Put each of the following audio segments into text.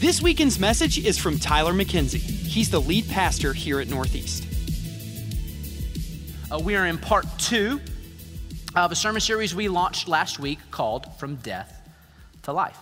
This weekend's message is from Tyler McKenzie. He's the lead pastor here at Northeast. Uh, we are in part two of a sermon series we launched last week called From Death to Life.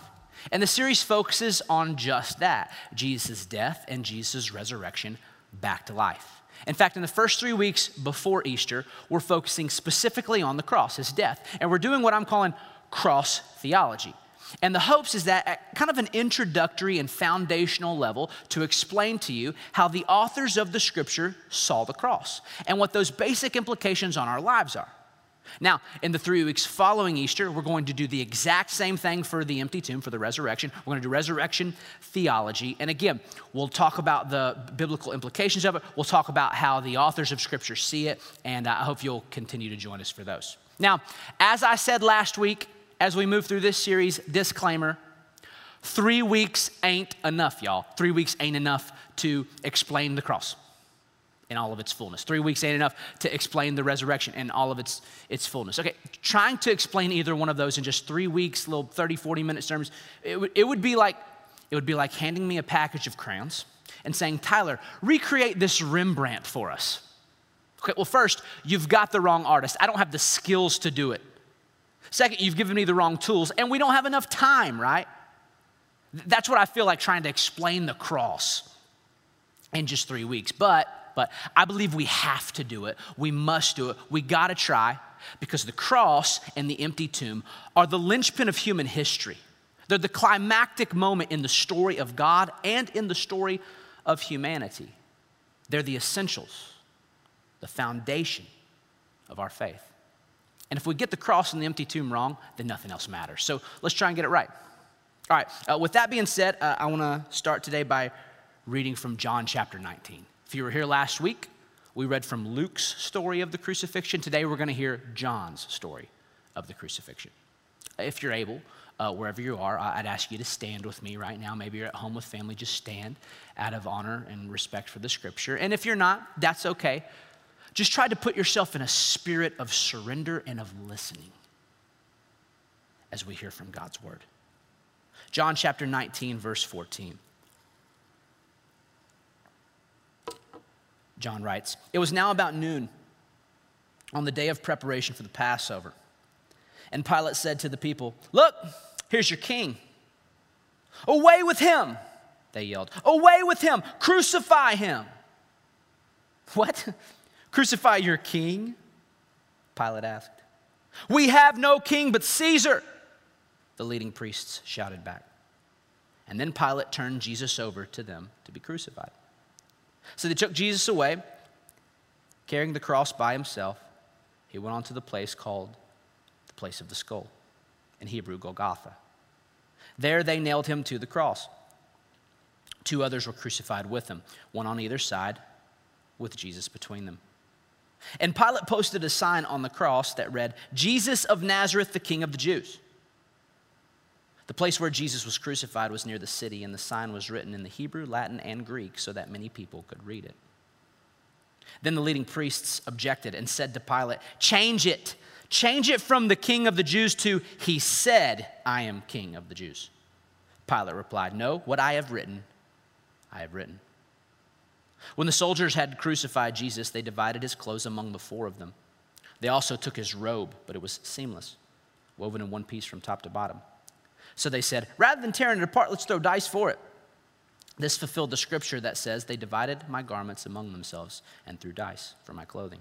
And the series focuses on just that Jesus' death and Jesus' resurrection back to life. In fact, in the first three weeks before Easter, we're focusing specifically on the cross, his death. And we're doing what I'm calling cross theology. And the hopes is that at kind of an introductory and foundational level to explain to you how the authors of the scripture saw the cross and what those basic implications on our lives are. Now, in the three weeks following Easter, we're going to do the exact same thing for the empty tomb, for the resurrection. We're going to do resurrection theology. And again, we'll talk about the biblical implications of it. We'll talk about how the authors of Scripture see it. And I hope you'll continue to join us for those. Now, as I said last week, as we move through this series, disclaimer three weeks ain't enough, y'all. Three weeks ain't enough to explain the cross in all of its fullness. Three weeks ain't enough to explain the resurrection in all of its, its fullness. Okay, trying to explain either one of those in just three weeks, little 30, 40 minute sermons, it, w- it, would be like, it would be like handing me a package of crayons and saying, Tyler, recreate this Rembrandt for us. Okay, well, first, you've got the wrong artist. I don't have the skills to do it. Second, you've given me the wrong tools, and we don't have enough time, right? That's what I feel like trying to explain the cross in just three weeks. But, but I believe we have to do it. We must do it. We got to try because the cross and the empty tomb are the linchpin of human history. They're the climactic moment in the story of God and in the story of humanity. They're the essentials, the foundation of our faith. And if we get the cross and the empty tomb wrong, then nothing else matters. So let's try and get it right. All right, uh, with that being said, uh, I want to start today by reading from John chapter 19. If you were here last week, we read from Luke's story of the crucifixion. Today we're going to hear John's story of the crucifixion. If you're able, uh, wherever you are, I'd ask you to stand with me right now. Maybe you're at home with family, just stand out of honor and respect for the scripture. And if you're not, that's okay. Just try to put yourself in a spirit of surrender and of listening as we hear from God's word. John chapter 19, verse 14. John writes It was now about noon on the day of preparation for the Passover. And Pilate said to the people, Look, here's your king. Away with him, they yelled. Away with him, crucify him. What? Crucify your king? Pilate asked. We have no king but Caesar, the leading priests shouted back. And then Pilate turned Jesus over to them to be crucified. So they took Jesus away, carrying the cross by himself. He went on to the place called the place of the skull, in Hebrew, Golgotha. There they nailed him to the cross. Two others were crucified with him, one on either side, with Jesus between them. And Pilate posted a sign on the cross that read, Jesus of Nazareth, the King of the Jews. The place where Jesus was crucified was near the city, and the sign was written in the Hebrew, Latin, and Greek so that many people could read it. Then the leading priests objected and said to Pilate, Change it. Change it from the King of the Jews to, He said, I am King of the Jews. Pilate replied, No, what I have written, I have written. When the soldiers had crucified Jesus, they divided his clothes among the four of them. They also took his robe, but it was seamless, woven in one piece from top to bottom. So they said, Rather than tearing it apart, let's throw dice for it. This fulfilled the scripture that says, They divided my garments among themselves and threw dice for my clothing.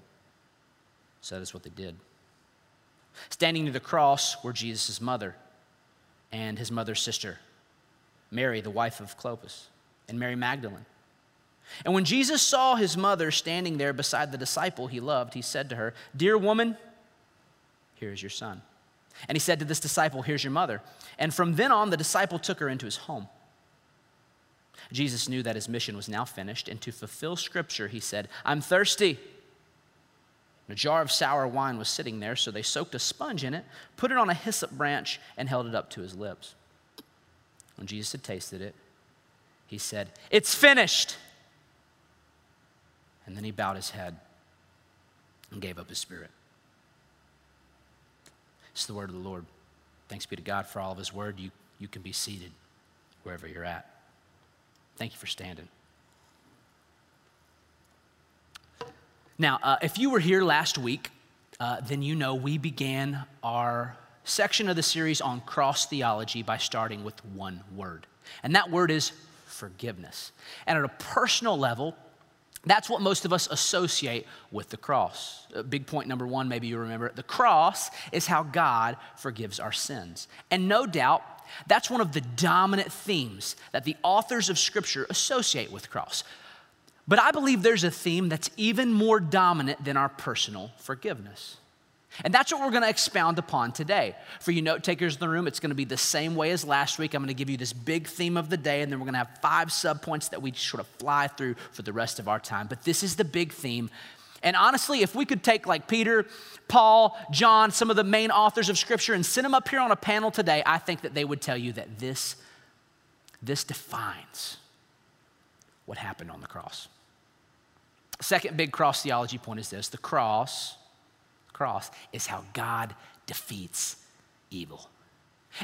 So that is what they did. Standing near the cross were Jesus' mother and his mother's sister, Mary, the wife of Clopas, and Mary Magdalene. And when Jesus saw his mother standing there beside the disciple he loved, he said to her, Dear woman, here is your son. And he said to this disciple, Here's your mother. And from then on, the disciple took her into his home. Jesus knew that his mission was now finished, and to fulfill scripture, he said, I'm thirsty. A jar of sour wine was sitting there, so they soaked a sponge in it, put it on a hyssop branch, and held it up to his lips. When Jesus had tasted it, he said, It's finished. And then he bowed his head and gave up his spirit. It's the word of the Lord. Thanks be to God for all of his word. You, you can be seated wherever you're at. Thank you for standing. Now, uh, if you were here last week, uh, then you know we began our section of the series on cross theology by starting with one word. And that word is forgiveness. And at a personal level, that's what most of us associate with the cross. Uh, big point number one, maybe you remember it. The cross is how God forgives our sins. And no doubt, that's one of the dominant themes that the authors of Scripture associate with cross. But I believe there's a theme that's even more dominant than our personal forgiveness. And that's what we're going to expound upon today. For you note takers in the room, it's going to be the same way as last week. I'm going to give you this big theme of the day, and then we're going to have five subpoints that we sort of fly through for the rest of our time. But this is the big theme. And honestly, if we could take like Peter, Paul, John, some of the main authors of Scripture, and send them up here on a panel today, I think that they would tell you that this, this defines what happened on the cross. Second big cross theology point is this the cross cross is how God defeats evil.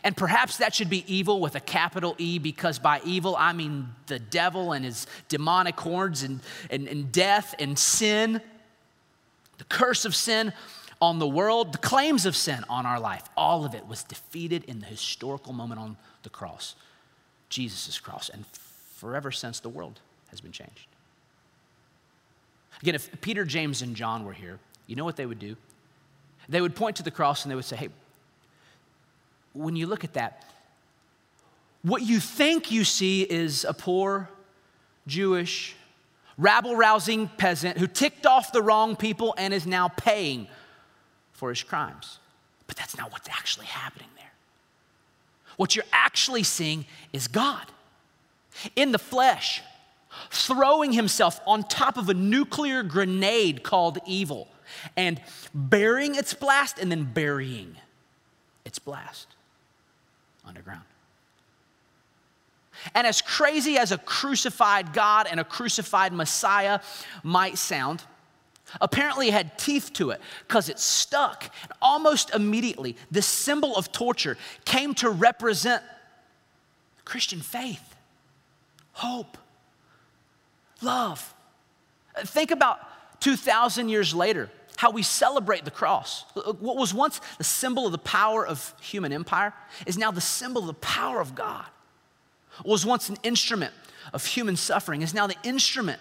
And perhaps that should be evil with a capital E because by evil I mean the devil and his demonic hordes and, and, and death and sin, the curse of sin on the world, the claims of sin on our life. All of it was defeated in the historical moment on the cross, Jesus' cross. And forever since, the world has been changed. Again, if Peter, James, and John were here, you know what they would do? They would point to the cross and they would say, hey, when you look at that, what you think you see is a poor Jewish, rabble rousing peasant who ticked off the wrong people and is now paying for his crimes. But that's not what's actually happening there. What you're actually seeing is God in the flesh, throwing himself on top of a nuclear grenade called evil and burying its blast and then burying its blast underground. And as crazy as a crucified God and a crucified Messiah might sound, apparently it had teeth to it because it stuck. Almost immediately, this symbol of torture came to represent Christian faith, hope, love. Think about 2,000 years later how we celebrate the cross. What was once the symbol of the power of human empire is now the symbol of the power of God. What was once an instrument of human suffering is now the instrument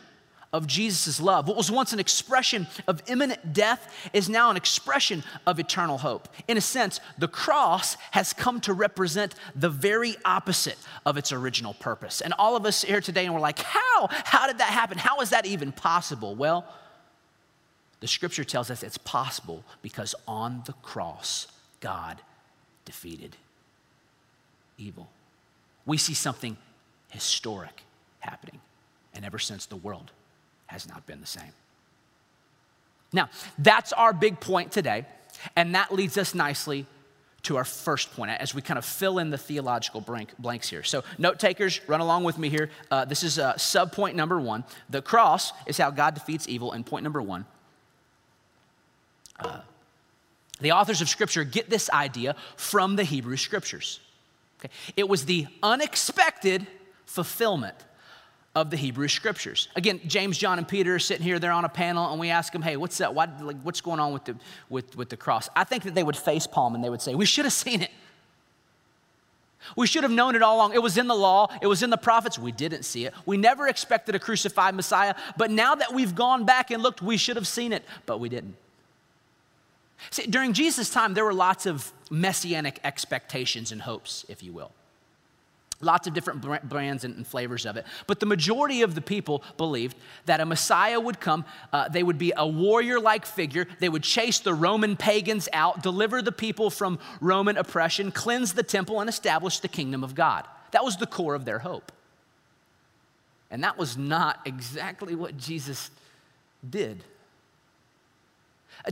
of Jesus' love. What was once an expression of imminent death is now an expression of eternal hope. In a sense, the cross has come to represent the very opposite of its original purpose. And all of us here today, and we're like, how? How did that happen? How is that even possible? Well, the scripture tells us it's possible because on the cross, God defeated evil. We see something historic happening, and ever since the world has not been the same. Now, that's our big point today, and that leads us nicely to our first point as we kind of fill in the theological blanks here. So, note takers, run along with me here. Uh, this is uh, sub point number one. The cross is how God defeats evil, and point number one uh, the authors of Scripture get this idea from the Hebrew Scriptures. Okay? It was the unexpected fulfillment of the Hebrew Scriptures. Again, James, John, and Peter are sitting here, they're on a panel, and we ask them, hey, what's that? Why, like, what's going on with the, with, with the cross? I think that they would face palm and they would say, we should have seen it. We should have known it all along. It was in the law, it was in the prophets. We didn't see it. We never expected a crucified Messiah, but now that we've gone back and looked, we should have seen it, but we didn't. See, during Jesus' time, there were lots of messianic expectations and hopes, if you will. Lots of different brands and flavors of it. But the majority of the people believed that a Messiah would come. Uh, they would be a warrior like figure. They would chase the Roman pagans out, deliver the people from Roman oppression, cleanse the temple, and establish the kingdom of God. That was the core of their hope. And that was not exactly what Jesus did.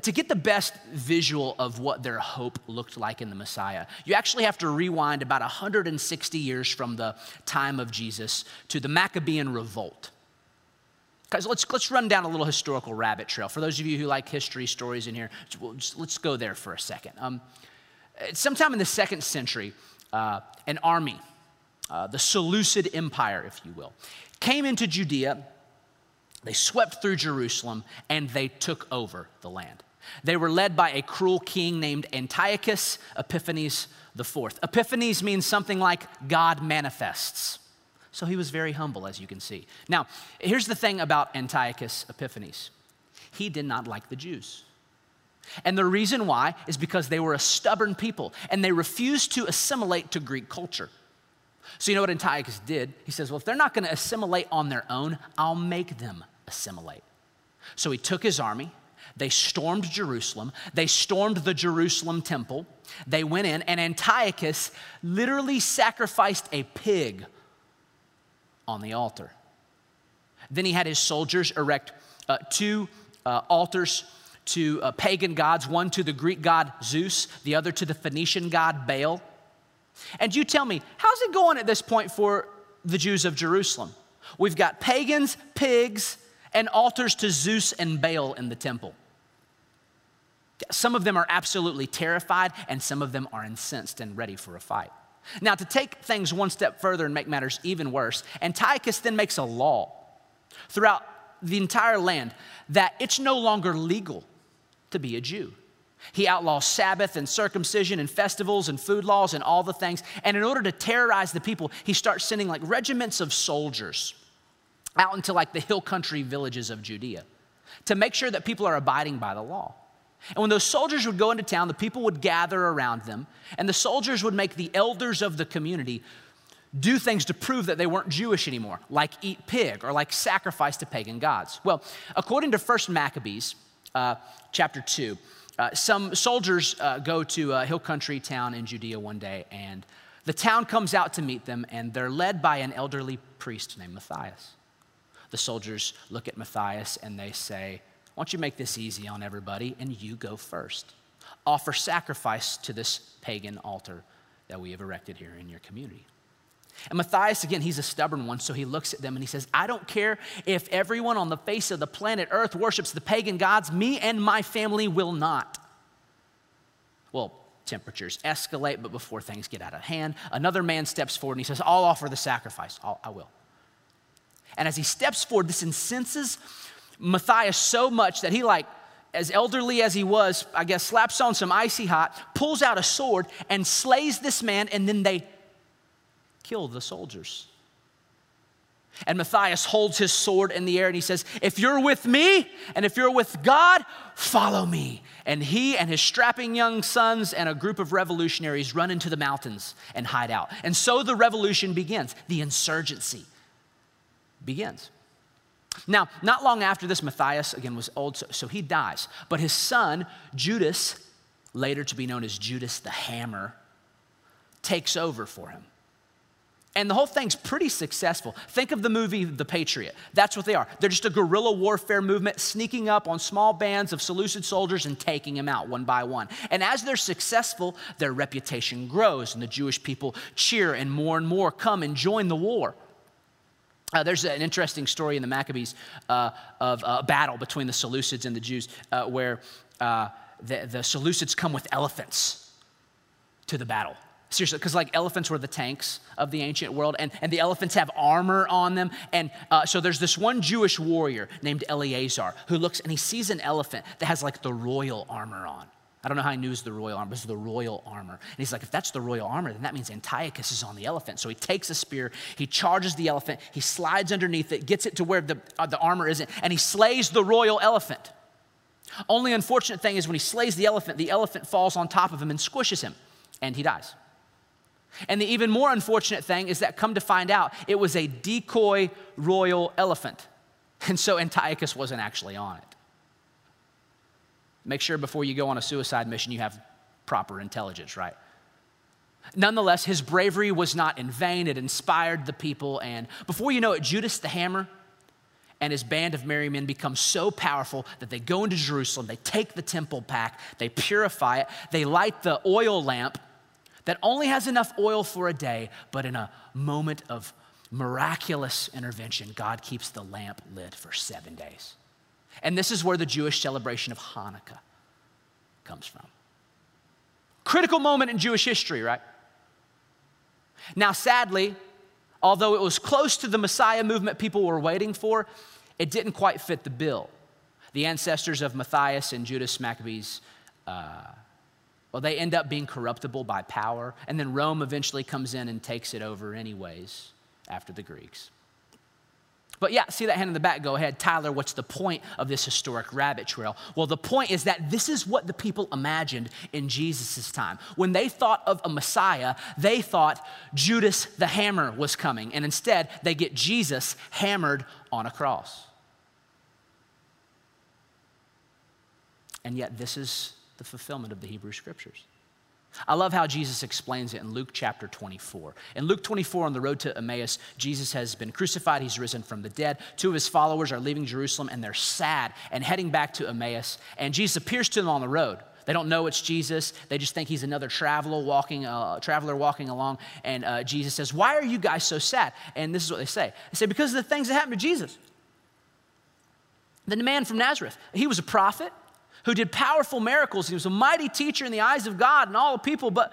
To get the best visual of what their hope looked like in the Messiah, you actually have to rewind about 160 years from the time of Jesus to the Maccabean revolt. Guys, let's, let's run down a little historical rabbit trail. For those of you who like history stories in here, let's go there for a second. Um, sometime in the second century, uh, an army, uh, the Seleucid Empire, if you will, came into Judea they swept through Jerusalem and they took over the land. They were led by a cruel king named Antiochus Epiphanes IV. Epiphanes means something like God manifests. So he was very humble, as you can see. Now, here's the thing about Antiochus Epiphanes he did not like the Jews. And the reason why is because they were a stubborn people and they refused to assimilate to Greek culture. So, you know what Antiochus did? He says, Well, if they're not going to assimilate on their own, I'll make them assimilate. So he took his army, they stormed Jerusalem, they stormed the Jerusalem temple, they went in, and Antiochus literally sacrificed a pig on the altar. Then he had his soldiers erect uh, two uh, altars to uh, pagan gods, one to the Greek god Zeus, the other to the Phoenician god Baal. And you tell me, how's it going at this point for the Jews of Jerusalem? We've got pagans, pigs, and altars to Zeus and Baal in the temple. Some of them are absolutely terrified, and some of them are incensed and ready for a fight. Now, to take things one step further and make matters even worse, Antiochus then makes a law throughout the entire land that it's no longer legal to be a Jew. He outlaws Sabbath and circumcision and festivals and food laws and all the things. And in order to terrorize the people, he starts sending like regiments of soldiers out into like the hill country villages of Judea to make sure that people are abiding by the law. And when those soldiers would go into town, the people would gather around them, and the soldiers would make the elders of the community do things to prove that they weren't Jewish anymore, like eat pig or like sacrifice to pagan gods. Well, according to First Maccabees, uh, chapter 2, uh, some soldiers uh, go to a hill country town in Judea one day, and the town comes out to meet them, and they're led by an elderly priest named Matthias the soldiers look at Matthias and they say, Why don't you make this easy on everybody and you go first? Offer sacrifice to this pagan altar that we have erected here in your community. And Matthias, again, he's a stubborn one, so he looks at them and he says, I don't care if everyone on the face of the planet Earth worships the pagan gods, me and my family will not. Well, temperatures escalate, but before things get out of hand, another man steps forward and he says, I'll offer the sacrifice. I'll, I will. And as he steps forward, this incenses Matthias so much that he, like, as elderly as he was, I guess, slaps on some icy hot, pulls out a sword, and slays this man, and then they kill the soldiers. And Matthias holds his sword in the air and he says, If you're with me and if you're with God, follow me. And he and his strapping young sons and a group of revolutionaries run into the mountains and hide out. And so the revolution begins, the insurgency begins. Now, not long after this, Matthias, again, was old, so, so he dies. But his son, Judas, later to be known as Judas the Hammer, takes over for him. And the whole thing's pretty successful. Think of the movie The Patriot. That's what they are. They're just a guerrilla warfare movement sneaking up on small bands of Seleucid soldiers and taking them out one by one. And as they're successful, their reputation grows, and the Jewish people cheer, and more and more come and join the war. Uh, there's an interesting story in the Maccabees uh, of a battle between the Seleucids and the Jews uh, where uh, the, the Seleucids come with elephants to the battle. Seriously, because like elephants were the tanks of the ancient world, and, and the elephants have armor on them. And uh, so there's this one Jewish warrior named Eleazar who looks and he sees an elephant that has like the royal armor on. I don't know how he knew it was the royal armor, but the royal armor. And he's like, if that's the royal armor, then that means Antiochus is on the elephant. So he takes a spear, he charges the elephant, he slides underneath it, gets it to where the, uh, the armor isn't, and he slays the royal elephant. Only unfortunate thing is when he slays the elephant, the elephant falls on top of him and squishes him, and he dies. And the even more unfortunate thing is that come to find out, it was a decoy royal elephant. And so Antiochus wasn't actually on it. Make sure before you go on a suicide mission you have proper intelligence, right? Nonetheless, his bravery was not in vain. It inspired the people. And before you know it, Judas the Hammer and his band of merry men become so powerful that they go into Jerusalem, they take the temple back, they purify it, they light the oil lamp that only has enough oil for a day, but in a moment of miraculous intervention, God keeps the lamp lit for seven days. And this is where the Jewish celebration of Hanukkah comes from. Critical moment in Jewish history, right? Now, sadly, although it was close to the Messiah movement people were waiting for, it didn't quite fit the bill. The ancestors of Matthias and Judas Maccabees, uh, well, they end up being corruptible by power, and then Rome eventually comes in and takes it over, anyways, after the Greeks. But yeah, see that hand in the back? Go ahead. Tyler, what's the point of this historic rabbit trail? Well, the point is that this is what the people imagined in Jesus' time. When they thought of a Messiah, they thought Judas the hammer was coming, and instead they get Jesus hammered on a cross. And yet, this is the fulfillment of the Hebrew Scriptures. I love how Jesus explains it in Luke chapter 24. In Luke 24, on the road to Emmaus, Jesus has been crucified, he's risen from the dead. Two of his followers are leaving Jerusalem and they're sad and heading back to Emmaus. And Jesus appears to them on the road. They don't know it's Jesus. They just think he's another traveler walking, uh, traveler walking along. And uh, Jesus says, "Why are you guys so sad?" And this is what they say. They say, "Because of the things that happened to Jesus." The man from Nazareth, he was a prophet who did powerful miracles. He was a mighty teacher in the eyes of God and all the people, but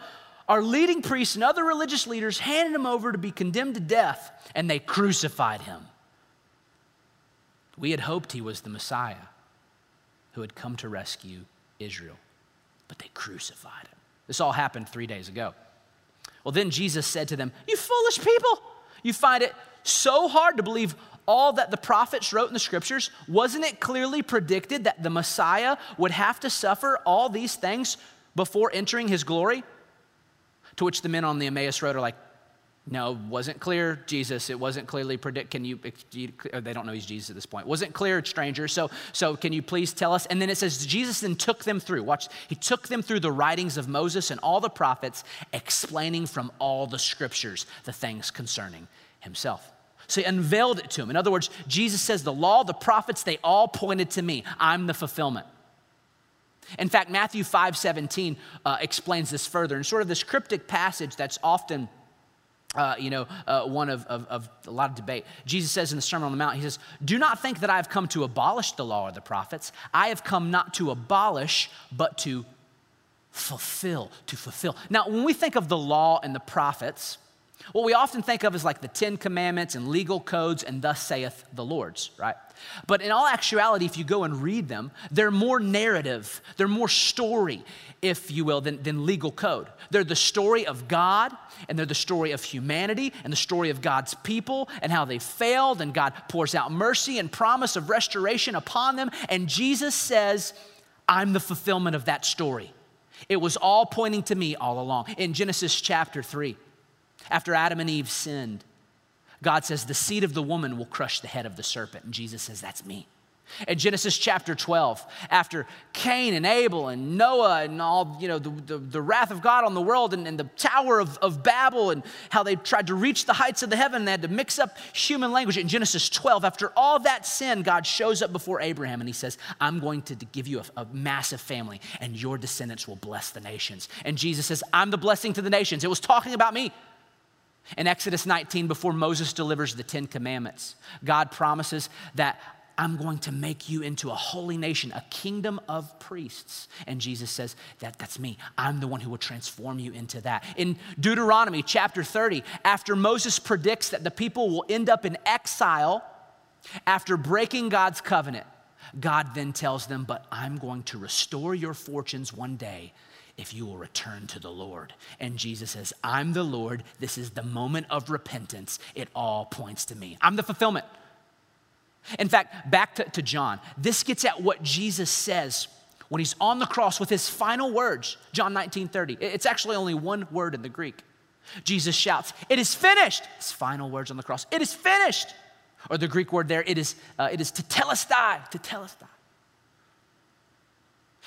our leading priests and other religious leaders handed him over to be condemned to death, and they crucified him. We had hoped he was the Messiah who had come to rescue Israel, but they crucified him. This all happened three days ago. Well, then Jesus said to them, You foolish people, you find it so hard to believe all that the prophets wrote in the scriptures, wasn't it clearly predicted that the Messiah would have to suffer all these things before entering his glory? To which the men on the Emmaus Road are like, no, wasn't clear, Jesus. It wasn't clearly predict. Can you? Uh, they don't know he's Jesus at this point. Wasn't clear, stranger. So, so can you please tell us? And then it says Jesus then took them through. Watch, he took them through the writings of Moses and all the prophets, explaining from all the scriptures the things concerning himself. So he unveiled it to him. In other words, Jesus says, The law, the prophets, they all pointed to me. I'm the fulfillment. In fact, Matthew 5 17 uh, explains this further. In sort of this cryptic passage that's often uh, you know, uh, one of, of, of, a lot of debate. Jesus says in the Sermon on the Mount, He says, Do not think that I have come to abolish the law or the prophets. I have come not to abolish, but to fulfill, to fulfill. Now, when we think of the law and the prophets, what we often think of is like the Ten Commandments and legal codes and thus saith the Lord's, right? But in all actuality, if you go and read them, they're more narrative, they're more story, if you will, than, than legal code. They're the story of God, and they're the story of humanity, and the story of God's people, and how they failed, and God pours out mercy and promise of restoration upon them. And Jesus says, I'm the fulfillment of that story. It was all pointing to me all along. In Genesis chapter 3, after Adam and Eve sinned, God says, The seed of the woman will crush the head of the serpent. And Jesus says, That's me. In Genesis chapter 12, after Cain and Abel and Noah and all, you know, the, the, the wrath of God on the world and, and, the Tower of, of Babel and how they tried to reach the heights of the heaven and they had to mix up human language. In Genesis 12, after all that sin, God shows up before Abraham and he says, I'm going to give you a, a massive family and your descendants will bless the nations. And Jesus says, I'm the blessing to the nations. It was talking about me. In Exodus 19, before Moses delivers the Ten Commandments, God promises that I'm going to make you into a holy nation, a kingdom of priests. And Jesus says, that, That's me. I'm the one who will transform you into that. In Deuteronomy chapter 30, after Moses predicts that the people will end up in exile after breaking God's covenant, God then tells them, But I'm going to restore your fortunes one day if you will return to the Lord. And Jesus says, I'm the Lord. This is the moment of repentance. It all points to me. I'm the fulfillment. In fact, back to, to John, this gets at what Jesus says when he's on the cross with his final words, John 19 30. It's actually only one word in the Greek. Jesus shouts, It is finished. His final words on the cross, It is finished. Or the Greek word there, it is, uh, it is tetelestai, die.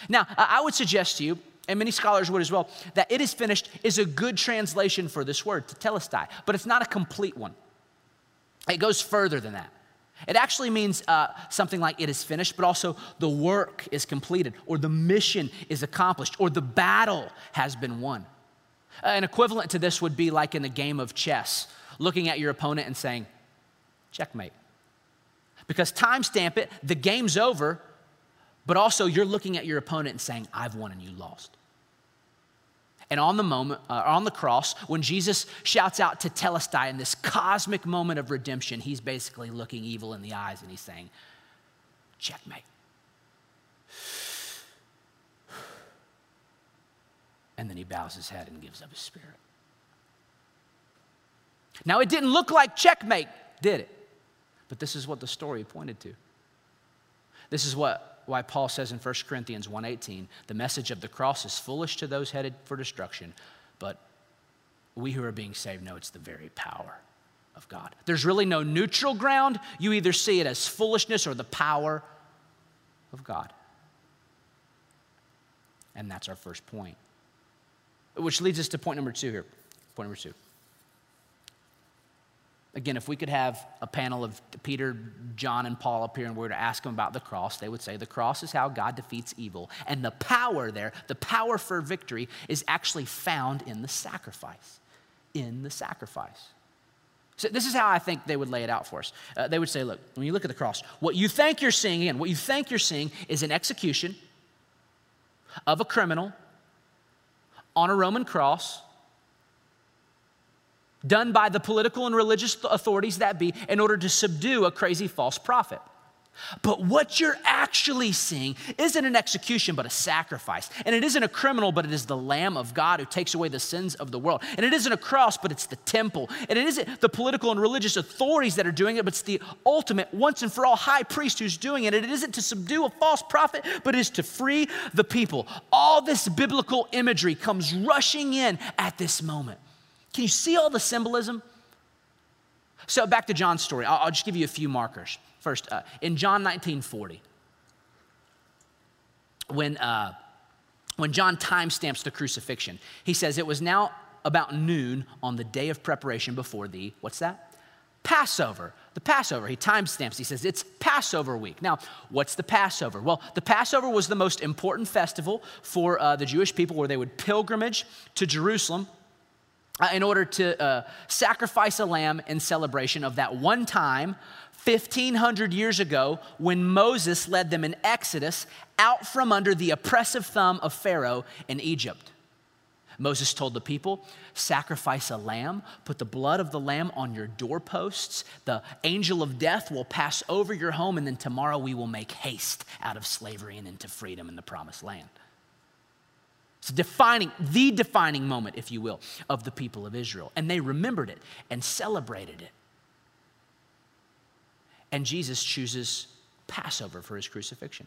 Now, I would suggest to you and many scholars would as well, that it is finished is a good translation for this word, tetelestai, but it's not a complete one. It goes further than that. It actually means uh, something like it is finished, but also the work is completed, or the mission is accomplished, or the battle has been won. Uh, an equivalent to this would be like in a game of chess, looking at your opponent and saying, checkmate. Because timestamp it, the game's over, but also you're looking at your opponent and saying, I've won and you lost. And on the moment, uh, on the cross, when Jesus shouts out tetelestai in this cosmic moment of redemption, he's basically looking evil in the eyes and he's saying, checkmate. And then he bows his head and gives up his spirit. Now, it didn't look like checkmate, did it? But this is what the story pointed to. This is what why Paul says in 1 Corinthians 1:18, the message of the cross is foolish to those headed for destruction, but we who are being saved know it's the very power of God. There's really no neutral ground. You either see it as foolishness or the power of God. And that's our first point. Which leads us to point number two here. Point number two. Again, if we could have a panel of Peter, John, and Paul up here and we were to ask them about the cross, they would say the cross is how God defeats evil. And the power there, the power for victory, is actually found in the sacrifice. In the sacrifice. So this is how I think they would lay it out for us. Uh, they would say, look, when you look at the cross, what you think you're seeing, again, what you think you're seeing is an execution of a criminal on a Roman cross done by the political and religious authorities that be in order to subdue a crazy false prophet. But what you're actually seeing isn't an execution, but a sacrifice. And it isn't a criminal, but it is the Lamb of God who takes away the sins of the world. And it isn't a cross, but it's the temple. And it isn't the political and religious authorities that are doing it, but it's the ultimate, once and for all high priest who's doing it. And it isn't to subdue a false prophet, but it is to free the people. All this biblical imagery comes rushing in at this moment. Can you see all the symbolism? So, back to John's story. I'll, I'll just give you a few markers. First, uh, in John 19 40, when, uh, when John timestamps the crucifixion, he says, It was now about noon on the day of preparation before the, what's that? Passover. The Passover, he timestamps. He says it's Passover week. Now, what's the Passover? Well, the Passover was the most important festival for uh, the Jewish people where they would pilgrimage to Jerusalem uh, in order to uh, sacrifice a lamb in celebration of that one time 1500 years ago when Moses led them in Exodus out from under the oppressive thumb of Pharaoh in Egypt. Moses told the people, Sacrifice a lamb, put the blood of the lamb on your doorposts. The angel of death will pass over your home, and then tomorrow we will make haste out of slavery and into freedom in the promised land. It's defining, the defining moment, if you will, of the people of Israel. And they remembered it and celebrated it. And Jesus chooses Passover for his crucifixion.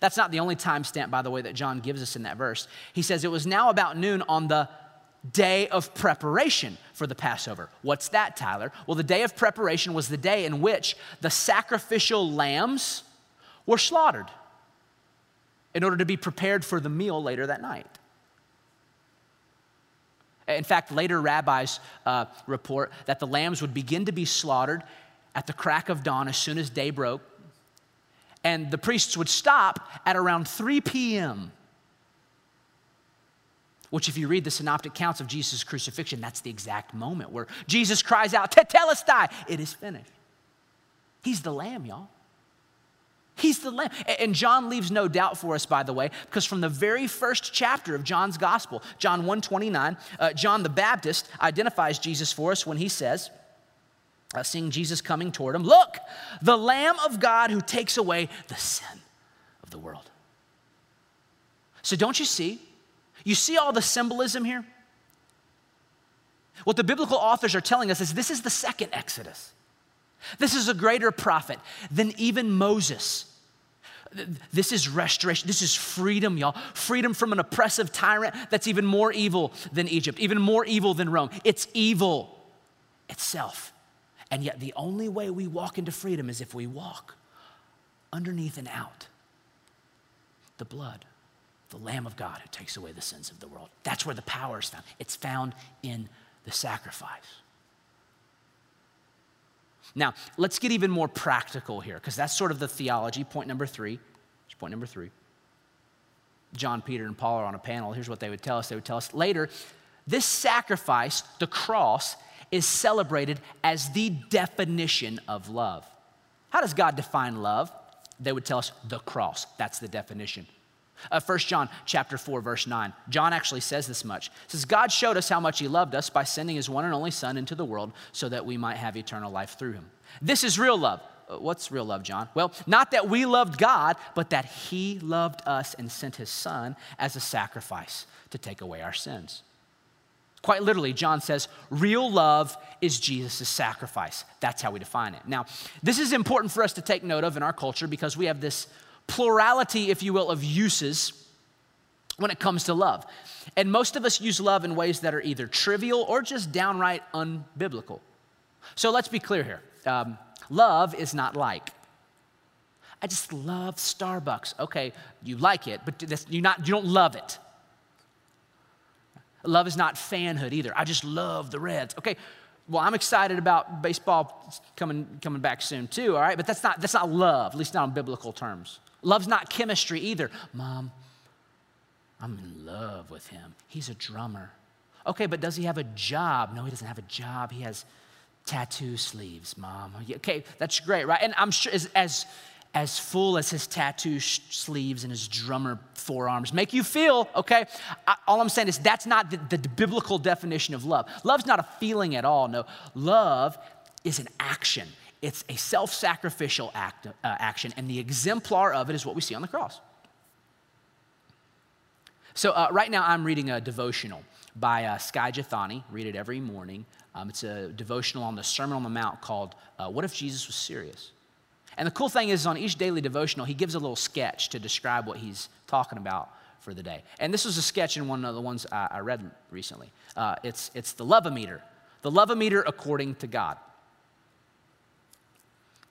That's not the only time stamp, by the way, that John gives us in that verse. He says it was now about noon on the day of preparation for the Passover. What's that, Tyler? Well, the day of preparation was the day in which the sacrificial lambs were slaughtered in order to be prepared for the meal later that night. In fact, later rabbis uh, report that the lambs would begin to be slaughtered at the crack of dawn as soon as day broke, and the priests would stop at around 3 p.m. Which, if you read the synoptic accounts of Jesus' crucifixion, that's the exact moment where Jesus cries out, Tetelestai, it is finished. He's the lamb, y'all. He's the Lamb. And John leaves no doubt for us, by the way, because from the very first chapter of John's Gospel, John 1 29, uh, John the Baptist identifies Jesus for us when he says, uh, seeing Jesus coming toward him, Look, the Lamb of God who takes away the sin of the world. So don't you see? You see all the symbolism here? What the biblical authors are telling us is this is the second Exodus. This is a greater prophet than even Moses. This is restoration. This is freedom, y'all. Freedom from an oppressive tyrant that's even more evil than Egypt, even more evil than Rome. It's evil itself. And yet, the only way we walk into freedom is if we walk underneath and out the blood the Lamb of God who takes away the sins of the world. That's where the power is found. It's found in the sacrifice. Now, let's get even more practical here, because that's sort of the theology. Point number three. Point number three. John, Peter, and Paul are on a panel. Here's what they would tell us. They would tell us later this sacrifice, the cross, is celebrated as the definition of love. How does God define love? They would tell us the cross. That's the definition. Uh, 1 John chapter 4, verse 9. John actually says this much. Says, God showed us how much he loved us by sending his one and only Son into the world so that we might have eternal life through him. This is real love. Uh, what's real love, John? Well, not that we loved God, but that he loved us and sent his Son as a sacrifice to take away our sins. Quite literally, John says, real love is Jesus' sacrifice. That's how we define it. Now, this is important for us to take note of in our culture because we have this plurality, if you will, of uses when it comes to love. And most of us use love in ways that are either trivial or just downright unbiblical. So let's be clear here um, love is not like. I just love Starbucks. Okay, you like it, but you not, you don't love it. Love is not fanhood either. I just love the Reds. Okay, well, I'm excited about baseball coming, coming back soon too, all right? But that's not, that's not love, at least not on biblical terms. Love's not chemistry either. Mom, I'm in love with him. He's a drummer. Okay, but does he have a job? No, he doesn't have a job. He has tattoo sleeves, mom. Okay, that's great, right? And I'm sure as, as, as full as his tattoo sh- sleeves and his drummer forearms make you feel, okay? I, all I'm saying is that's not the, the biblical definition of love. Love's not a feeling at all. No, love is an action. It's a self sacrificial act, uh, action, and the exemplar of it is what we see on the cross. So, uh, right now, I'm reading a devotional by uh, Skye Jethani. Read it every morning. Um, it's a devotional on the Sermon on the Mount called uh, What If Jesus Was Serious? And the cool thing is, on each daily devotional, he gives a little sketch to describe what he's talking about for the day. And this was a sketch in one of the ones I, I read recently. Uh, it's, it's the love-o-meter, the love-o-meter according to God.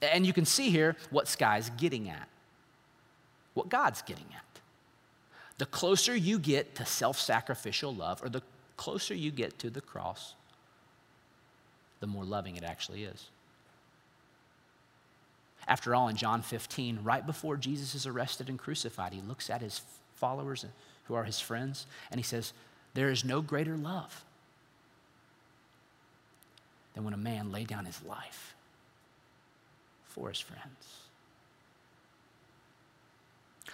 And you can see here what Skye's getting at, what God's getting at. The closer you get to self sacrificial love, or the closer you get to the cross, the more loving it actually is. After all, in John 15, right before Jesus is arrested and crucified, he looks at his followers who are his friends and he says, There is no greater love than when a man lay down his life for his friends.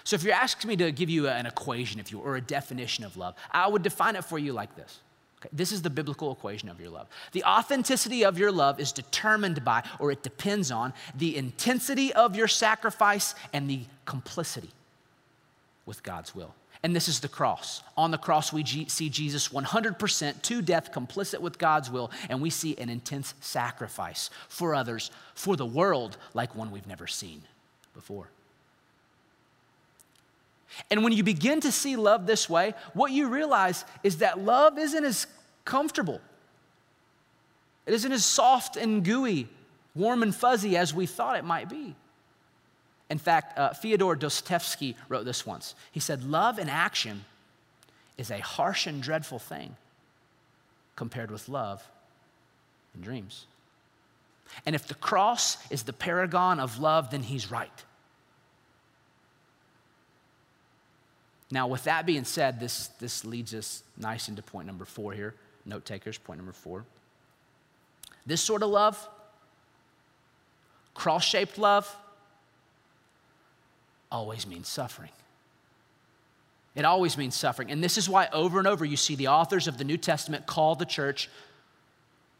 So, if you're asking me to give you an equation, if you or a definition of love, I would define it for you like this. Okay, this is the biblical equation of your love. The authenticity of your love is determined by, or it depends on, the intensity of your sacrifice and the complicity with God's will. And this is the cross. On the cross, we see Jesus 100% to death, complicit with God's will, and we see an intense sacrifice for others, for the world, like one we've never seen before. And when you begin to see love this way, what you realize is that love isn't as comfortable, it isn't as soft and gooey, warm and fuzzy as we thought it might be. In fact, uh, Fyodor Dostoevsky wrote this once. He said, Love in action is a harsh and dreadful thing compared with love in dreams. And if the cross is the paragon of love, then he's right. Now, with that being said, this, this leads us nice into point number four here. Note takers, point number four. This sort of love, cross shaped love, always means suffering. It always means suffering. And this is why over and over you see the authors of the New Testament call the church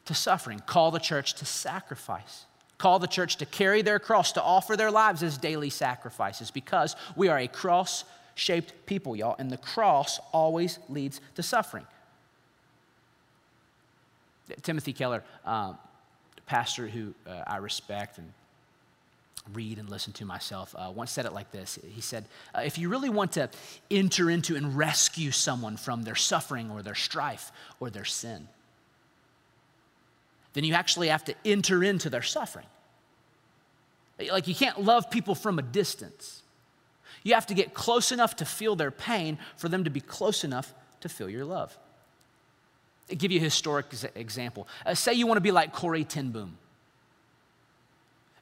to suffering, call the church to sacrifice, call the church to carry their cross, to offer their lives as daily sacrifices, because we are a cross shaped people, y'all. And the cross always leads to suffering. Timothy Keller, um, pastor who uh, I respect and read and listen to myself, uh, once said it like this He said, uh, If you really want to enter into and rescue someone from their suffering or their strife or their sin, then you actually have to enter into their suffering. Like, you can't love people from a distance. You have to get close enough to feel their pain for them to be close enough to feel your love. I'll give you a historic example. Uh, say you want to be like Corrie ten Boom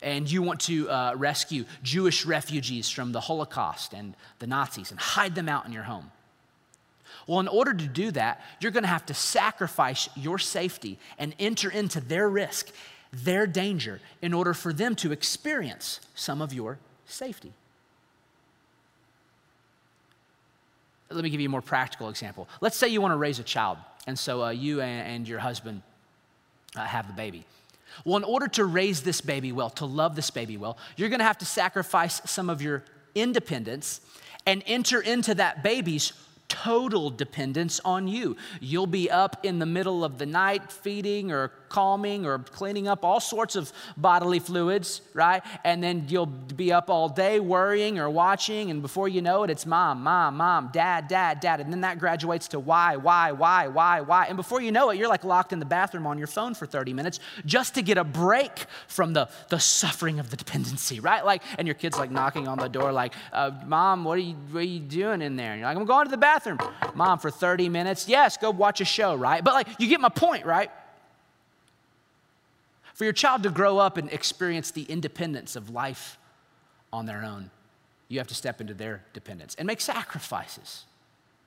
and you want to uh, rescue Jewish refugees from the Holocaust and the Nazis and hide them out in your home. Well, in order to do that, you're going to have to sacrifice your safety and enter into their risk, their danger, in order for them to experience some of your safety. Let me give you a more practical example. Let's say you want to raise a child, and so uh, you and, your husband uh, have the baby. Well, in order to raise this baby well, to love this baby well, you're going to have to sacrifice some of your independence and enter into that baby's total dependence on you. You'll be up in the middle of the night feeding or calming or cleaning up all sorts of bodily fluids, right? And then you'll be up all day worrying or watching, and before you know it, it's mom, mom, mom, dad, dad, dad. And then that graduates to why, why, why, why, why. And before you know it, you're like locked in the bathroom on your phone for 30 minutes just to get a break from the, the suffering of the dependency, right? Like, and your kid's like knocking on the door, like, uh, mom, what are, you, what are you doing in there? And you're like, I'm going to the bathroom bathroom. Mom, for 30 minutes. Yes, go watch a show, right? But like, you get my point, right? For your child to grow up and experience the independence of life on their own, you have to step into their dependence and make sacrifices.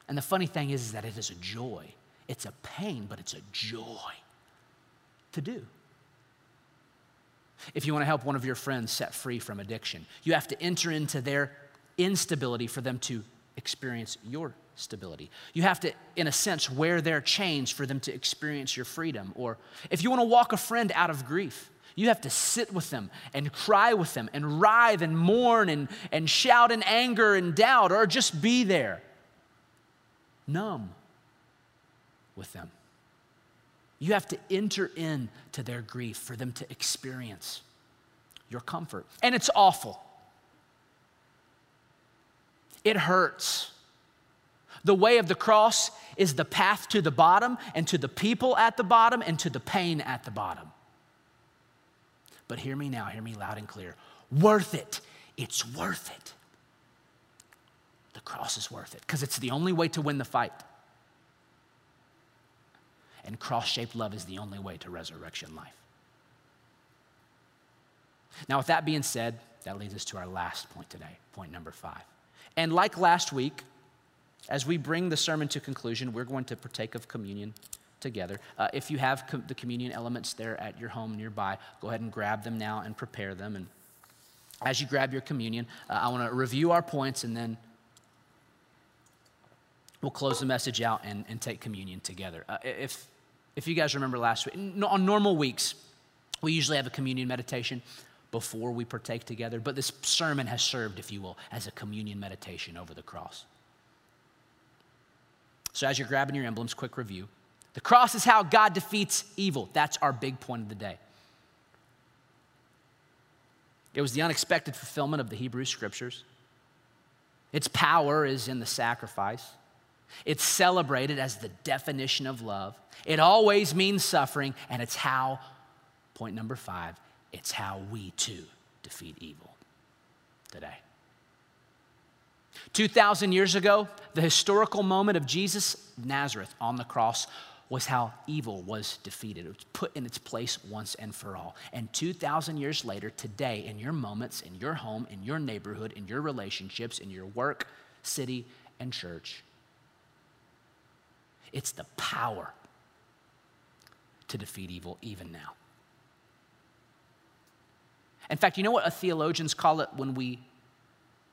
And the funny thing is, is that it is a joy. It's a pain, but it's a joy to do. If you want to help one of your friends set free from addiction, you have to enter into their instability for them to experience your stability. You have to, in a sense, wear their chains for them to experience your freedom. Or if you want to walk a friend out of grief, you have to sit with them and cry with them and writhe and mourn and, and shout in anger and doubt or just be there, numb with them. You have to enter into their grief for them to experience your comfort. And it's awful. It hurts. The way of the cross is the path to the bottom and to the people at the bottom and to the pain at the bottom. But hear me now, hear me loud and clear. Worth it. It's worth it. The cross is worth it because it's the only way to win the fight. And cross shaped love is the only way to resurrection life. Now, with that being said, that leads us to our last point today, point number five. And like last week, as we bring the sermon to conclusion, we're going to partake of communion together. Uh, if you have com- the communion elements there at your home nearby, go ahead and grab them now and prepare them. And as you grab your communion, uh, I want to review our points and then we'll close the message out and, and take communion together. Uh, if, if you guys remember last week, on normal weeks, we usually have a communion meditation before we partake together, but this sermon has served, if you will, as a communion meditation over the cross. So, as you're grabbing your emblems, quick review. The cross is how God defeats evil. That's our big point of the day. It was the unexpected fulfillment of the Hebrew scriptures. Its power is in the sacrifice. It's celebrated as the definition of love. It always means suffering, and it's how, point number five, it's how we too defeat evil today. 2,000 years ago, the historical moment of Jesus, Nazareth, on the cross was how evil was defeated. It was put in its place once and for all. And 2,000 years later, today, in your moments, in your home, in your neighborhood, in your relationships, in your work, city, and church, it's the power to defeat evil even now. In fact, you know what theologians call it when we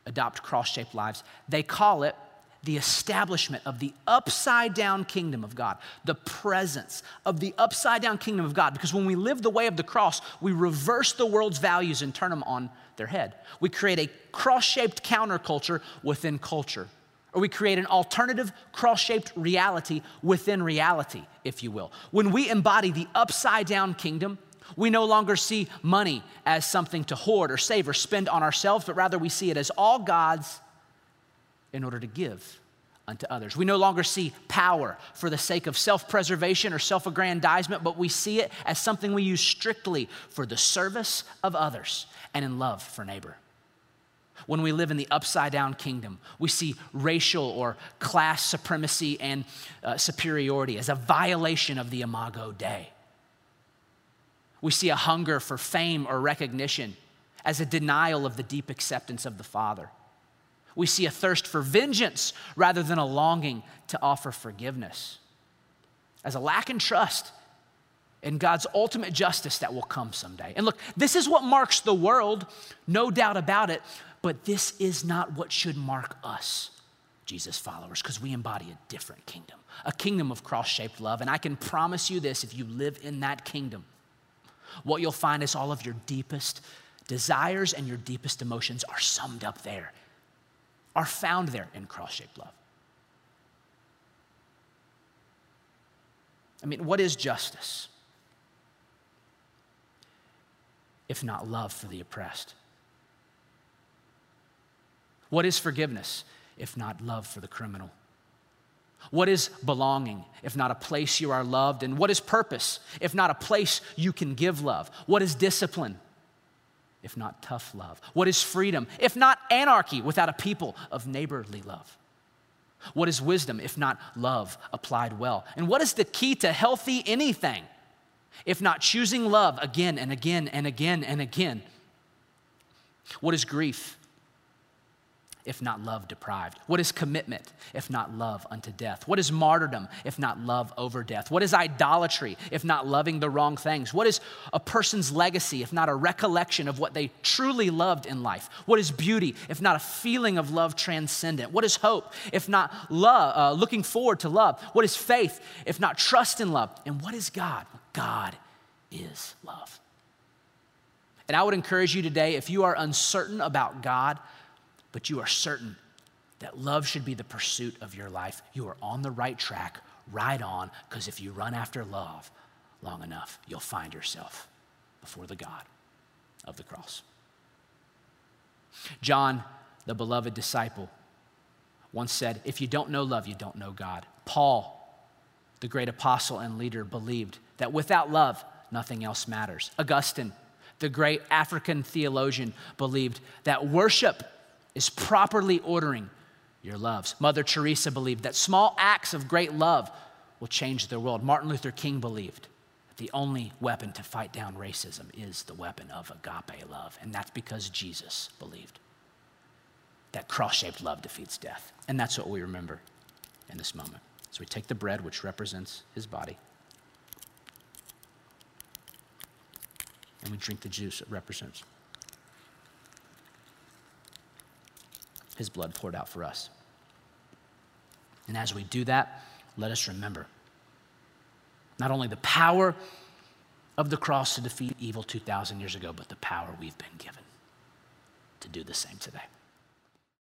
adopt cross shaped lives. They call it the establishment of the upside down kingdom of God, the presence of the upside down kingdom of God. Because when we live the way of the cross, we reverse the world's values and turn them on their head. We create a cross shaped counterculture within culture, or we create an alternative cross shaped reality within reality, if you will. When we embody the upside down kingdom, we no longer see money as something to hoard or save or spend on ourselves, but rather we see it as all God's in order to give unto others. We no longer see power for the sake of self preservation or self aggrandizement, but we see it as something we use strictly for the service of others and in love for neighbor. When we live in the upside down kingdom, we see racial or class supremacy and uh, superiority as a violation of the Imago Dei. We see a hunger for fame or recognition as a denial of the deep acceptance of the Father. We see a thirst for vengeance rather than a longing to offer forgiveness, as a lack in trust in God's ultimate justice that will come someday. And look, this is what marks the world, no doubt about it, but this is not what should mark us, Jesus followers, because we embody a different kingdom, a kingdom of cross shaped love. And I can promise you this if you live in that kingdom, what you'll find is all of your deepest desires and your deepest emotions are summed up there, are found there in cross shaped love. I mean, what is justice? If not love for the oppressed? What is forgiveness if not love for the criminal? What is belonging if not a place you are loved? And what is purpose if not a place you can give love? What is discipline if not tough love? What is freedom if not anarchy without a people of neighborly love? What is wisdom if not love applied well? And what is the key to healthy anything if not choosing love again and again and again and again? What is grief if not love deprived? What is commitment, if not love unto death? What is martyrdom, if not love over death? What is idolatry, if not loving the wrong things? What is a person's legacy, if not a recollection of what they truly loved in life? What is beauty, if not a feeling of love transcendent? What is hope, if not love, uh, looking forward to love? What is faith, if not trust in love? And what is God? God is love. And I would encourage you today, if you are uncertain about God, but you are certain that love should be the pursuit of your life, you are on the right track, right on, because if you run after love long enough, you'll find yourself before the God of the cross. John, the beloved disciple, once said, If you don't know love, you don't know God. Paul, the great apostle and leader, believed that without love, nothing else matters. Augustine, the great African theologian, believed that worship is properly ordering your loves. Mother Teresa believed that small acts of great love will change the world. Martin Luther King believed that the only weapon to fight down racism is the weapon of agape love. And that's because Jesus believed that cross shaped love defeats death. And that's what we remember in this moment. So we take the bread, which represents his body, and we drink the juice it represents his blood poured out for us. And as we do that, let us remember not only the power of the cross to defeat evil 2,000 years ago, but the power we've been given to do the same today.